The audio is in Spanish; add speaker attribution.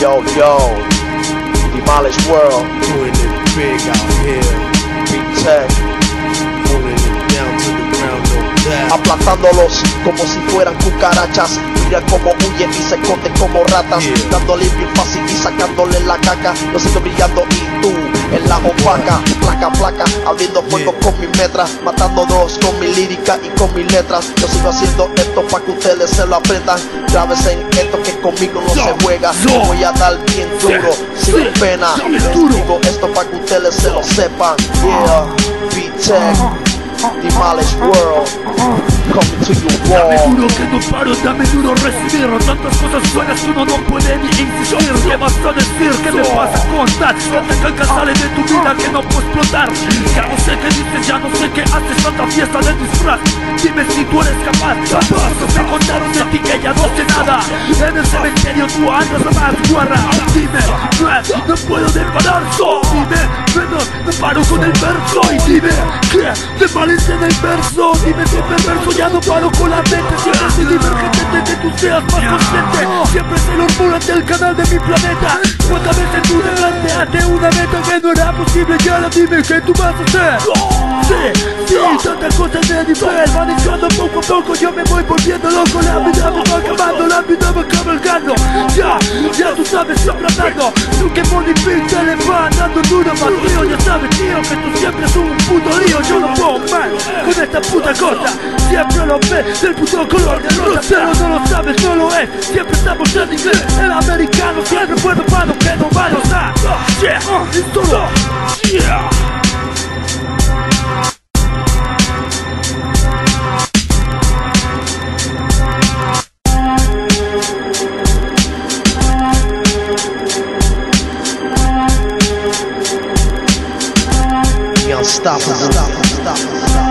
Speaker 1: Yo, yo, Demolish World,
Speaker 2: Doing it big out here.
Speaker 1: Big Tech,
Speaker 2: Pulling it down to the ground, no doubt.
Speaker 1: aplastándolos como si fueran cucarachas. Mira cómo huyen y se esconden como ratas,
Speaker 2: Yeah.
Speaker 1: dándole bien fácil y sacándole la caca. Yo sigo brillando y tú en la opaca, placa, placa, abriendo fuego
Speaker 2: Yeah.
Speaker 1: con mi metra, matando dos con mi lírica y con mis letras. Yo sigo haciendo esto para que ustedes se lo aprendan. Grábense en esto que conmigo no se juega.
Speaker 3: yo.
Speaker 1: Voy a dar bien duro, sin pena.
Speaker 3: dame
Speaker 1: Les digo esto para que ustedes se lo sepan. Yeah, B-Tech, Demolish World, coming to you
Speaker 3: Dame
Speaker 1: raw.
Speaker 3: duro que no paro, dame duro recibir Tantas cosas buenas uno no puede ni ¿Qué vas a decir? ¿Qué me pasa con contar? Que te que sale de tu vida que no puedo explotar. Ya no sé qué dices, ya no sé qué haces. Tanta fiesta de disfraz. Dime si tú eres capaz. Capaz, me contaron de ti que ya no sé nada. En el cementerio tú andas a más guarra Dime, no, no puedo parar so Dime, menos, me paro con el verso. Y dime, ¿qué? Te parece en el verso Dime si perverso, ya no paro con la mente. Siempre soy divergente de que tú seas más consciente. Siempre se lo ante el canal de mi ¿Cuántas veces tú te planteaste una meta que no era posible? Y ahora dime qué tú vas a hacer. Sí, sí, tantas cosas de nivel Van echando poco a poco, yo me voy volviendo loco La vida me va acabando, la vida va cabalgando. Ya, ya tú sabes, siempre andando Nunca Money te le va dando duro más tío Ya sabes, tío, que tú siempre es un puto lío Yo no puedo mal con esta puta cosa. Siempre lo ves del puto color de rosa Pero no lo sabes, no es Siempre estamos en inglés El americano siempre
Speaker 1: The unstoppable.